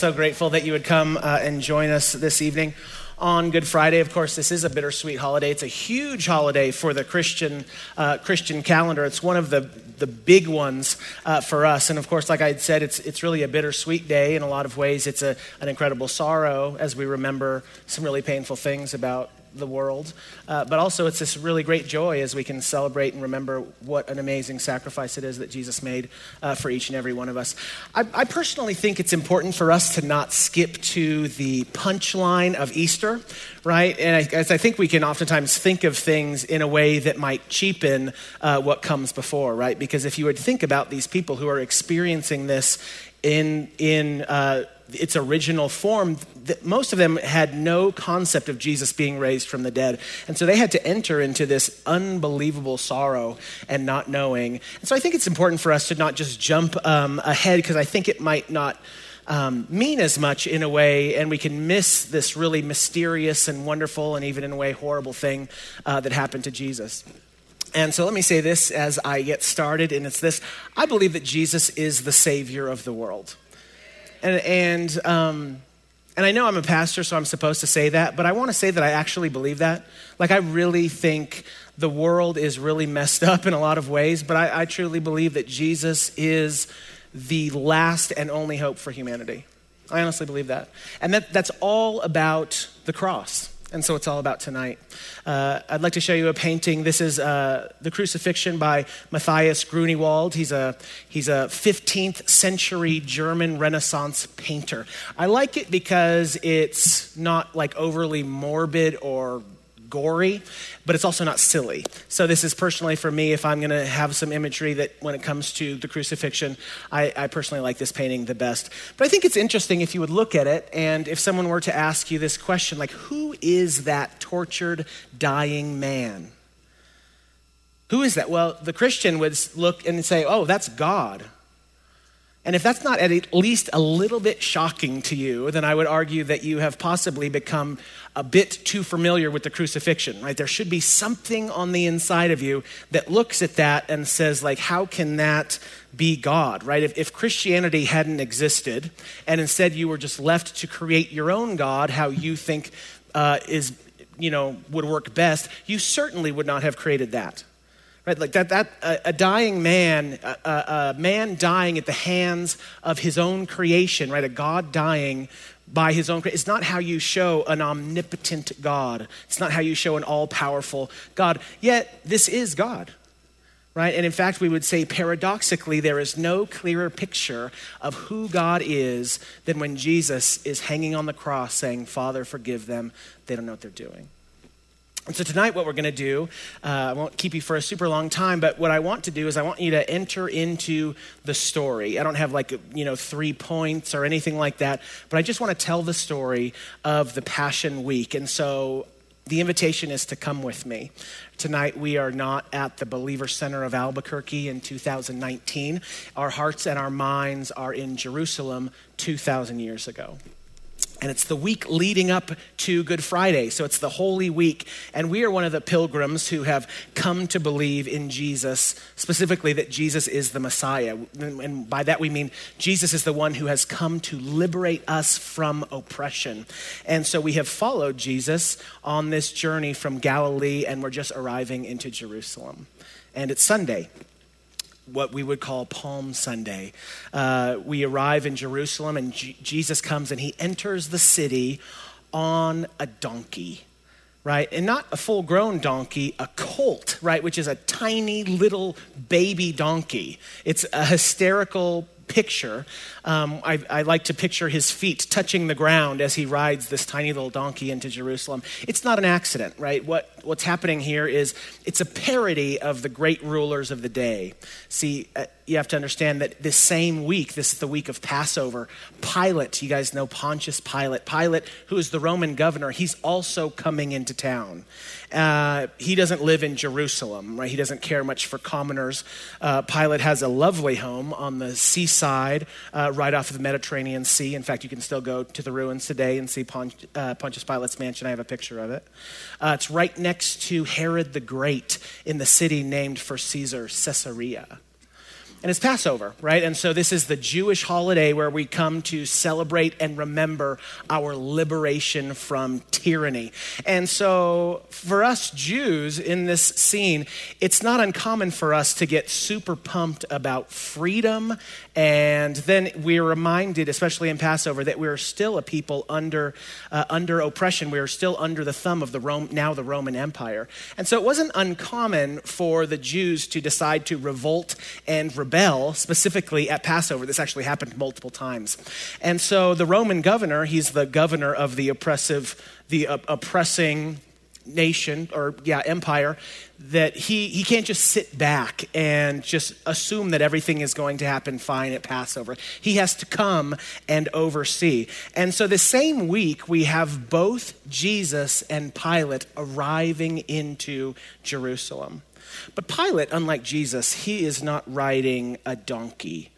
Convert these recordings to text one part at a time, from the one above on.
so grateful that you would come uh, and join us this evening on Good Friday. Of course, this is a bittersweet holiday. It's a huge holiday for the Christian uh, Christian calendar. It's one of the the big ones uh, for us. And of course, like I said, it's it's really a bittersweet day in a lot of ways. It's a, an incredible sorrow as we remember some really painful things about the world. Uh, but also, it's this really great joy as we can celebrate and remember what an amazing sacrifice it is that Jesus made uh, for each and every one of us. I, I, personally think it's important for us to not skip to the punchline of Easter, right? And I, as I think we can oftentimes think of things in a way that might cheapen uh, what comes before, right? Because if you would think about these people who are experiencing this in, in uh, its original form, most of them had no concept of Jesus being raised from the dead. And so they had to enter into this unbelievable sorrow and not knowing. And so I think it's important for us to not just jump um, ahead because I think it might not. Um, mean as much in a way, and we can miss this really mysterious and wonderful, and even in a way horrible thing uh, that happened to Jesus. And so let me say this as I get started, and it's this I believe that Jesus is the Savior of the world. And, and, um, and I know I'm a pastor, so I'm supposed to say that, but I want to say that I actually believe that. Like, I really think the world is really messed up in a lot of ways, but I, I truly believe that Jesus is the last and only hope for humanity. I honestly believe that. And that, that's all about the cross. And so it's all about tonight. Uh, I'd like to show you a painting. This is uh, The Crucifixion by Matthias Grunewald. He's a, he's a 15th century German Renaissance painter. I like it because it's not like overly morbid or gory, but it's also not silly. So, this is personally for me, if I'm going to have some imagery that when it comes to the crucifixion, I, I, personally like this painting the best. But I think it's interesting if you would look at it and if someone were to ask you this question, like, who is that tortured, dying man? Who is that? Well, the Christian would look and say, oh, that's God. And if that's not at least a little bit shocking to you, then I would argue that you have possibly become a bit too familiar with the crucifixion, right? There should be something on the inside of you that looks at that and says, like, how can that be God, right? If, if Christianity hadn't existed and instead you were just left to create your own God, how you think uh, is, you know, would work best, you certainly would not have created that. Right, like that, that a, a dying man, a, man dying at the hands of his own creation, right? A God dying by his own. It's not how you show an omnipotent God. It's not how you show an all powerful God. Yet, this is God, right? And in fact, we would say paradoxically, there is no clearer picture of who God is than when Jesus is hanging on the cross saying, Father, forgive them. They don't know what they're doing. And so tonight, what we're going to do, uh, I won't keep you for a super long time, but what I want to do is I want you to enter into the story. I don't have like, you know, three points or anything like that, but I just want to tell the story of the Passion Week. And so the invitation is to come with me. Tonight, we are not at the Believers Center of Albuquerque in 2019. Our hearts and our minds are in Jerusalem 2,000 years ago. And it's the week leading up to Good Friday. So it's the Holy Week. And we are one of the pilgrims who have come to believe in Jesus, specifically that Jesus is the Messiah. And by that we mean Jesus is the one who has come to liberate us from oppression. And so we have followed Jesus on this journey from Galilee, and we're just arriving into Jerusalem. And it's Sunday what we would call Palm Sunday. Uh, we arrive in Jerusalem, and G- Jesus comes and he enters the city on a donkey, right? And not a full grown donkey, a colt, right? Which is a tiny little baby donkey. It's a hysterical picture. Um, I, I, like to picture his feet touching the ground as he rides this tiny little donkey into Jerusalem. It's not an accident, right? What, what's happening here is it's a parody of the great rulers of the day. See, uh, you have to understand that this same week, this is the week of Passover, Pilate, you guys know Pontius Pilate, Pilate, who is the Roman governor, he's also coming into town. Uh, he doesn't live in Jerusalem, right? He doesn't care much for commoners. Uh, Pilate has a lovely home on the seaside, uh, right off of the Mediterranean Sea. In fact, you can still go to the ruins today and see Pon- uh, Pontius Pilate's mansion. I have a picture of it. Uh, it's right next to Herod the Great in the city named for Caesar, Caesarea. And it's Passover, right? And so this is the Jewish holiday where we come to celebrate and remember our liberation from tyranny. And so for us Jews in this scene, it's not uncommon for us to get super pumped about freedom. And then we're reminded, especially in Passover, that we're still a people under, uh, under oppression. We are still under the thumb of the Rome, now the Roman Empire. And so it wasn't uncommon for the Jews to decide to revolt and rebel rebel specifically at Passover. This actually happened multiple times. And so the Roman governor, he's the governor of the oppressive, the oppressing nation or yeah empire that he he can't just sit back and just assume that everything is going to happen fine at passover he has to come and oversee and so the same week we have both jesus and pilate arriving into jerusalem but Pilate, unlike Jesus, he is not riding a donkey.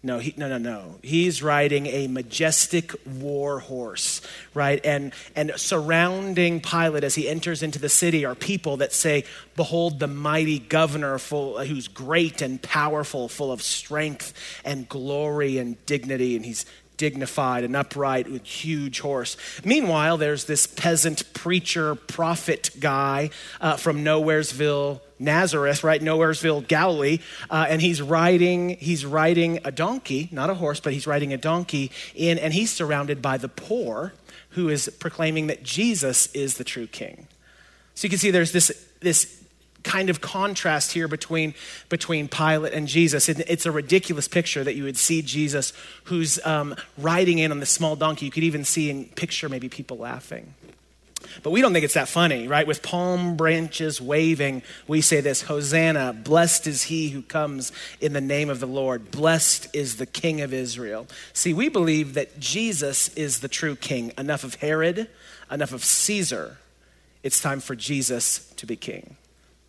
No, he, no, no, no. He's riding a majestic war horse, right? And, and surrounding Pilate as he enters into the city are people that say, Behold the mighty governor full, who's great and powerful, full of strength and glory and dignity. And he's dignified and upright with huge horse. Meanwhile, there's this peasant preacher prophet guy uh, from Nowheresville, Nazareth, right? Nowheresville, Galilee, uh, and he's riding he's riding a donkey, not a horse, but he's riding a donkey in, and he's surrounded by the poor, who is proclaiming that Jesus is the true King. So you can see there's this this kind of contrast here between, between Pilate and Jesus. It, it's a ridiculous picture that you would see Jesus who's um, riding in on the small donkey. You could even see and picture maybe people laughing. But we don't think it's that funny, right? With palm branches waving, we say this Hosanna, blessed is he who comes in the name of the Lord, blessed is the King of Israel. See, we believe that Jesus is the true king. Enough of Herod, enough of Caesar. It's time for Jesus to be king.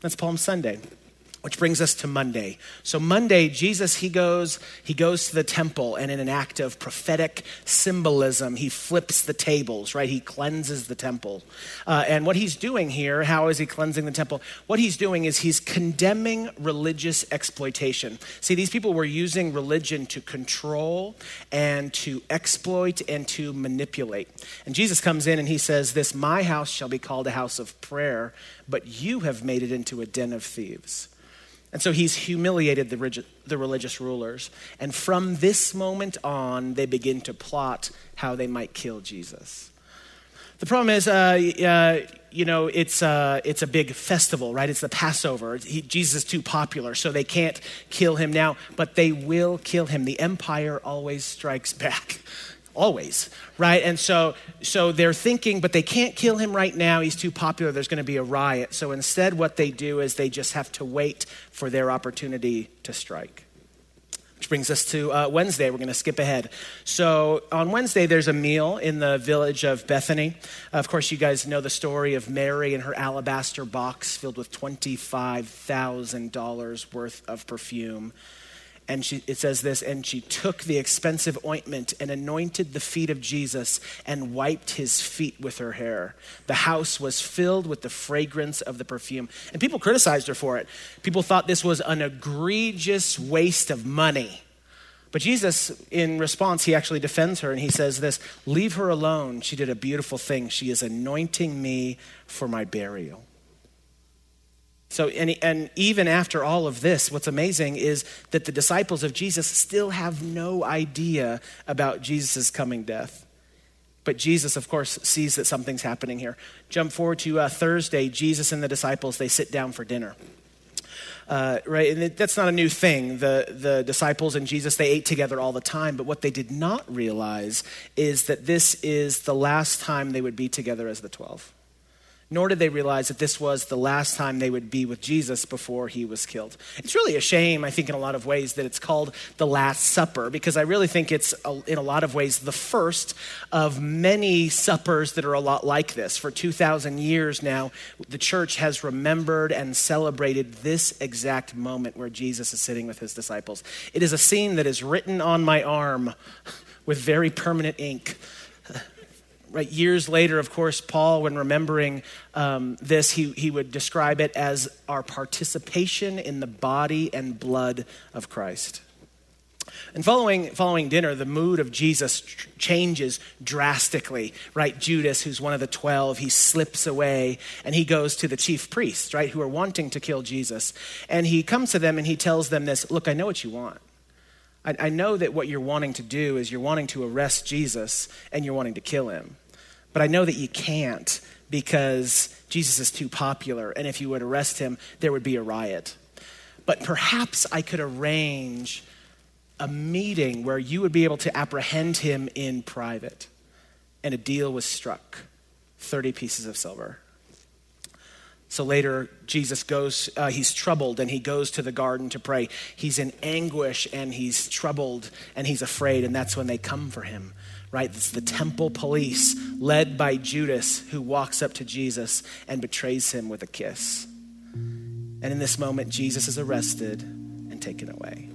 That's Palm Sunday. Which brings us to Monday. So Monday, Jesus he goes he goes to the temple and in an act of prophetic symbolism, he flips the tables. Right, he cleanses the temple. Uh, and what he's doing here, how is he cleansing the temple? What he's doing is he's condemning religious exploitation. See, these people were using religion to control and to exploit and to manipulate. And Jesus comes in and he says, "This my house shall be called a house of prayer, but you have made it into a den of thieves." And so he's humiliated the, the religious rulers. And from this moment on, they begin to plot how they might kill Jesus. The problem is, uh, uh, you know, it's, uh, it's a big festival, right? It's the Passover. He, Jesus is too popular, so they can't kill him now, but they will kill him. The empire always strikes back always right and so so they're thinking but they can't kill him right now he's too popular there's going to be a riot so instead what they do is they just have to wait for their opportunity to strike which brings us to uh, Wednesday. We're going to skip ahead. So, on Wednesday, there's a meal in the village of Bethany. Of course, you guys know the story of Mary and her alabaster box filled with $25,000 worth of perfume and she, it says this, and she took the expensive ointment and anointed the feet of Jesus and wiped his feet with her hair. The house was filled with the fragrance of the perfume. And people criticized her for it. People thought this was an egregious waste of money. But Jesus, in response, he actually defends her and he says this Leave her alone. She did a beautiful thing. She is anointing me for my burial. So, and, and even after all of this, what's amazing is that the disciples of Jesus still have no idea about Jesus' coming death. But Jesus, of course, sees that something's happening here. Jump forward to uh, Thursday, Jesus and the disciples, they sit down for dinner. Uh, right? And that's not a new thing. The, the disciples and Jesus, they ate together all the time. But what they did not realize is that this is the last time they would be together as the 12 nor did they realize that this was the last time they would be with Jesus before he was killed. It's really a shame, I think, in a lot of ways, that it's called the Last Supper, because I really think it's, uh, in a lot of ways, the first of many suppers that are a lot like this. For 2,000 years now, the church has remembered and celebrated this exact moment where Jesus is sitting with his disciples. It is a scene that is written on my arm with very permanent ink Right, years later, of course, Paul, when remembering um, this, he, he would describe it as our participation in the body and blood of Christ. And following, following dinner, the mood of Jesus changes drastically, right? Judas, who's one of the 12, he slips away and he goes to the chief priests, right, who are wanting to kill Jesus. And he comes to them and he tells them this Look, I know what you want. I, I know that what you're wanting to do is you're wanting to arrest Jesus and you're wanting to kill him. But I know that you can't because Jesus is too popular. And if you would arrest him, there would be a riot. But perhaps I could arrange a meeting where you would be able to apprehend him in private. And a deal was struck 30 pieces of silver. So later, Jesus goes, uh, he's troubled and he goes to the garden to pray. He's in anguish and he's troubled and he's afraid, and that's when they come for him, right? It's the temple police led by Judas who walks up to Jesus and betrays him with a kiss. And in this moment, Jesus is arrested and taken away.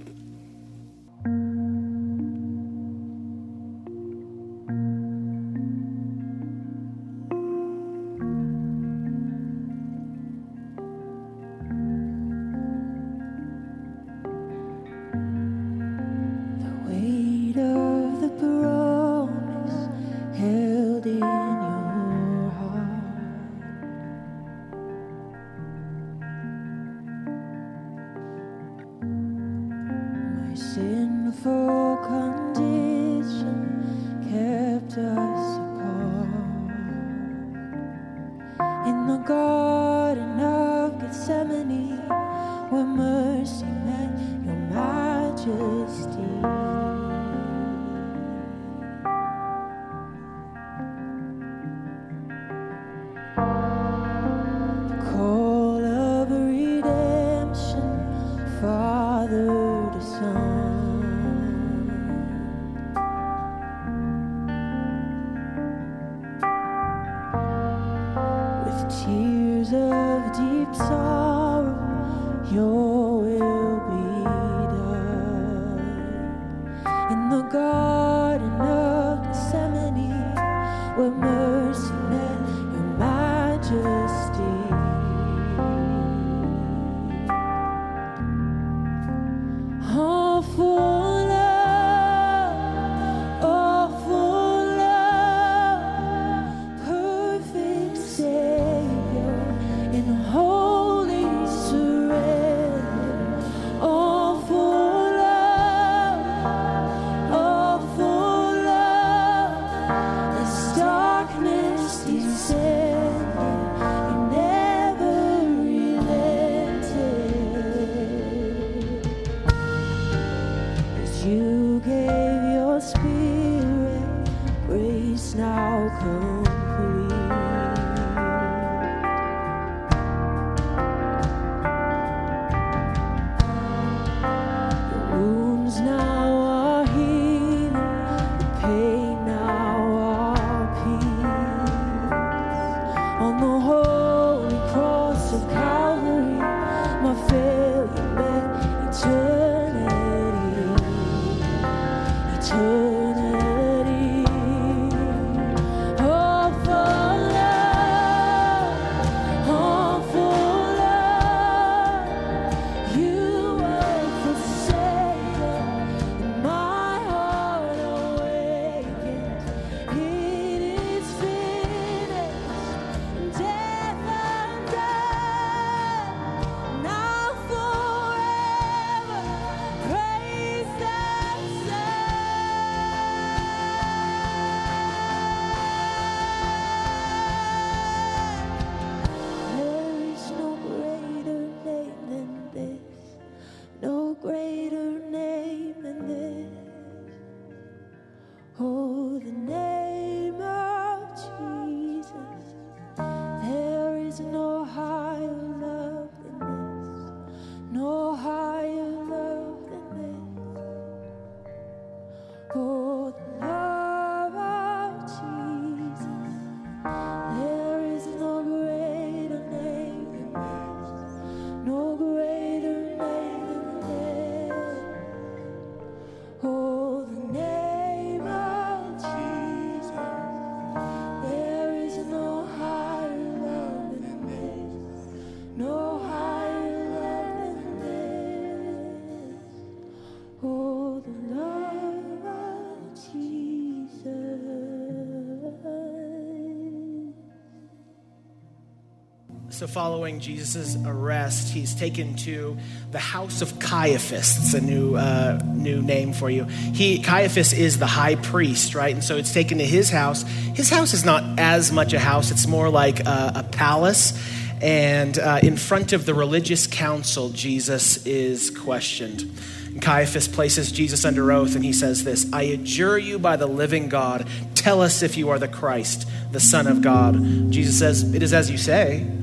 So, following Jesus' arrest, he's taken to the house of Caiaphas. It's a new, uh, new name for you. He, Caiaphas is the high priest, right? And so it's taken to his house. His house is not as much a house, it's more like a, a palace. And uh, in front of the religious council, Jesus is questioned. And Caiaphas places Jesus under oath, and he says this I adjure you by the living God, tell us if you are the Christ, the Son of God. Jesus says, It is as you say.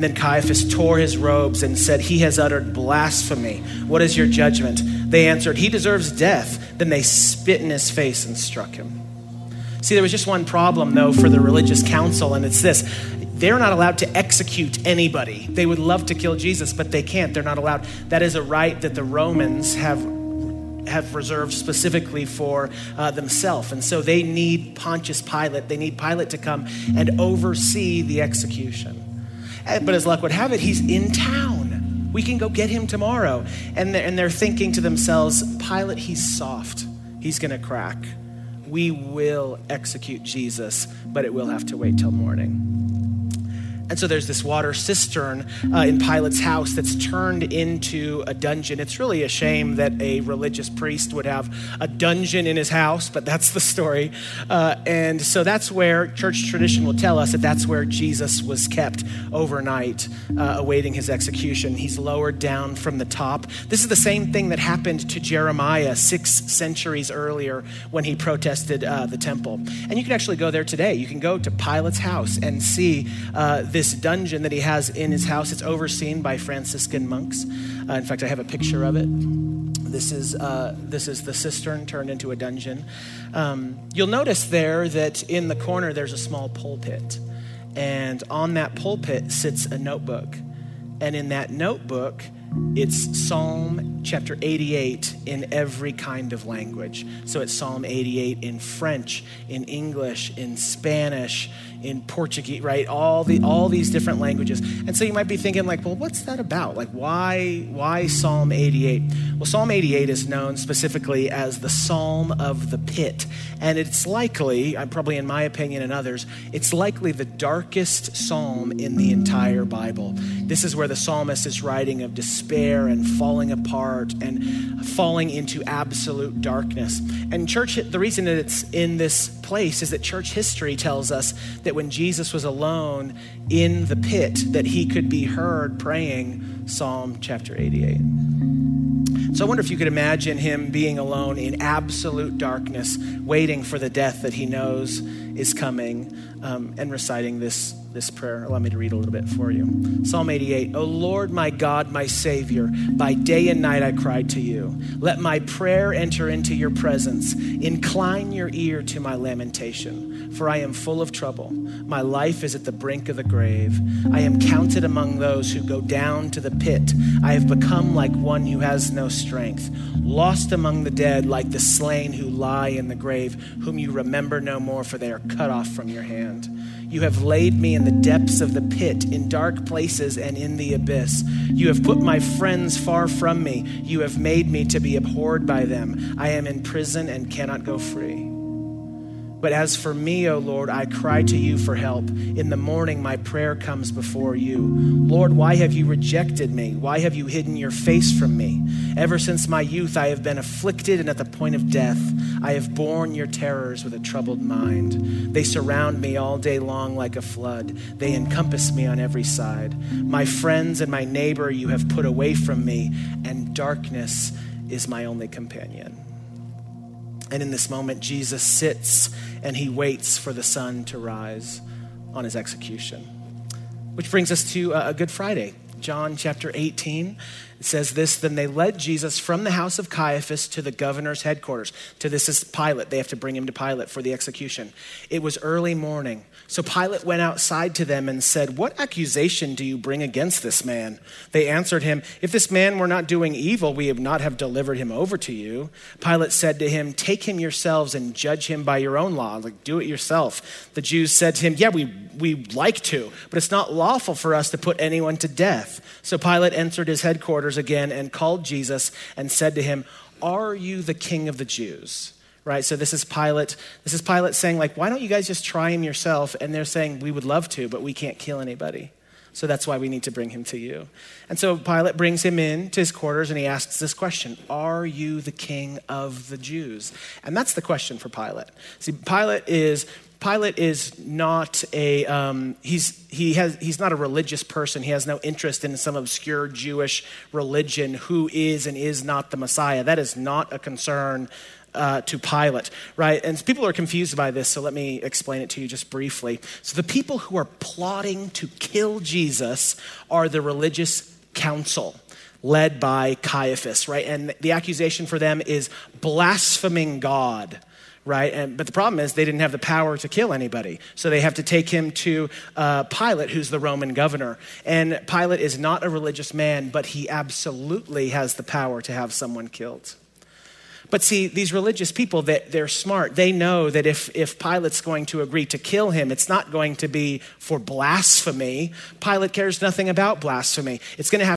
And then Caiaphas tore his robes and said, He has uttered blasphemy. What is your judgment? They answered, He deserves death. Then they spit in his face and struck him. See, there was just one problem, though, for the religious council, and it's this they're not allowed to execute anybody. They would love to kill Jesus, but they can't. They're not allowed. That is a right that the Romans have have reserved specifically for uh, themselves. And so they need Pontius Pilate. They need Pilate to come and oversee the execution. Eh, but as luck would have it, he's in town. We can go get him tomorrow. And they're, and they're thinking to themselves, Pilate, he's soft. He's going to crack. We will execute Jesus, but it will have to wait till morning. And so there's this water cistern uh, in Pilate's house that's turned into a dungeon. It's really a shame that a religious priest would have a dungeon in his house, but that's the story. Uh, and so that's where church tradition will tell us that that's where Jesus was kept overnight, uh, awaiting his execution. He's lowered down from the top. This is the same thing that happened to Jeremiah six centuries earlier when he protested uh, the temple. And you can actually go there today. You can go to Pilate's house and see uh, this this dungeon that he has in his house. It's overseen by Franciscan monks. Uh, in fact, I have a picture of it. This is, uh, this is the cistern turned into a dungeon. Um, you'll notice there that in the corner there's a small pulpit. And on that pulpit sits a notebook. And in that notebook, it's Psalm chapter 88 in every kind of language. So it's Psalm 88 in French, in English, in Spanish, in Portuguese, right? All the all these different languages. And so you might be thinking like, well, what's that about? Like why why Psalm 88? Well, Psalm 88 is known specifically as the Psalm of the Pit. And it's likely, probably in my opinion and others, it's likely the darkest psalm in the entire Bible. This is where the psalmist is writing of despair and falling apart and falling into absolute darkness. And church the reason that it's in this place is that church history tells us that when Jesus was alone in the pit, that he could be heard praying Psalm chapter 88. So I wonder if you could imagine him being alone in absolute darkness, waiting for the death that he knows is coming, um, and reciting this this prayer. Allow me to read a little bit for you. Psalm 88 O Lord, my God, my Savior, by day and night I cried to you. Let my prayer enter into your presence. Incline your ear to my lamentation, for I am full of trouble. My life is at the brink of the grave. I am counted among those who go down to the pit. I have become like one who has no strength, lost among the dead, like the slain who lie in the grave, whom you remember no more, for they are cut off from your hand. You have laid me in the depths of the pit, in dark places and in the abyss. You have put my friends far from me. You have made me to be abhorred by them. I am in prison and cannot go free. But as for me, O Lord, I cry to you for help. In the morning, my prayer comes before you. Lord, why have you rejected me? Why have you hidden your face from me? Ever since my youth, I have been afflicted and at the point of death. I have borne your terrors with a troubled mind. They surround me all day long like a flood, they encompass me on every side. My friends and my neighbor you have put away from me, and darkness is my only companion. And in this moment, Jesus sits and he waits for the sun to rise on his execution. Which brings us to uh, a Good Friday, John chapter 18. It says this Then they led Jesus from the house of Caiaphas to the governor's headquarters. To this is Pilate. They have to bring him to Pilate for the execution. It was early morning. So Pilate went outside to them and said, What accusation do you bring against this man? They answered him, If this man were not doing evil, we would not have delivered him over to you. Pilate said to him, Take him yourselves and judge him by your own law. Like, do it yourself. The Jews said to him, Yeah, we, we'd like to, but it's not lawful for us to put anyone to death. So Pilate entered his headquarters again and called Jesus and said to him, Are you the king of the Jews? Right? So this is Pilate. This is Pilate saying, like, why don't you guys just try him yourself? And they're saying, We would love to, but we can't kill anybody. So that's why we need to bring him to you. And so Pilate brings him in to his quarters and he asks this question Are you the king of the Jews? And that's the question for Pilate. See, Pilate is. Pilate is not a um, he's he has he's not a religious person. He has no interest in some obscure Jewish religion. Who is and is not the Messiah? That is not a concern uh, to Pilate, right? And people are confused by this, so let me explain it to you just briefly. So, the people who are plotting to kill Jesus are the religious council led by Caiaphas, right? And the accusation for them is blaspheming God right? And, but the problem is they didn't have the power to kill anybody. So they have to take him to uh, Pilate, who's the Roman governor. And Pilate is not a religious man, but he absolutely has the power to have someone killed. But see, these religious people, that they're smart. They know that if, if Pilate's going to agree to kill him, it's not going to be for blasphemy. Pilate cares nothing about blasphemy. It's going to have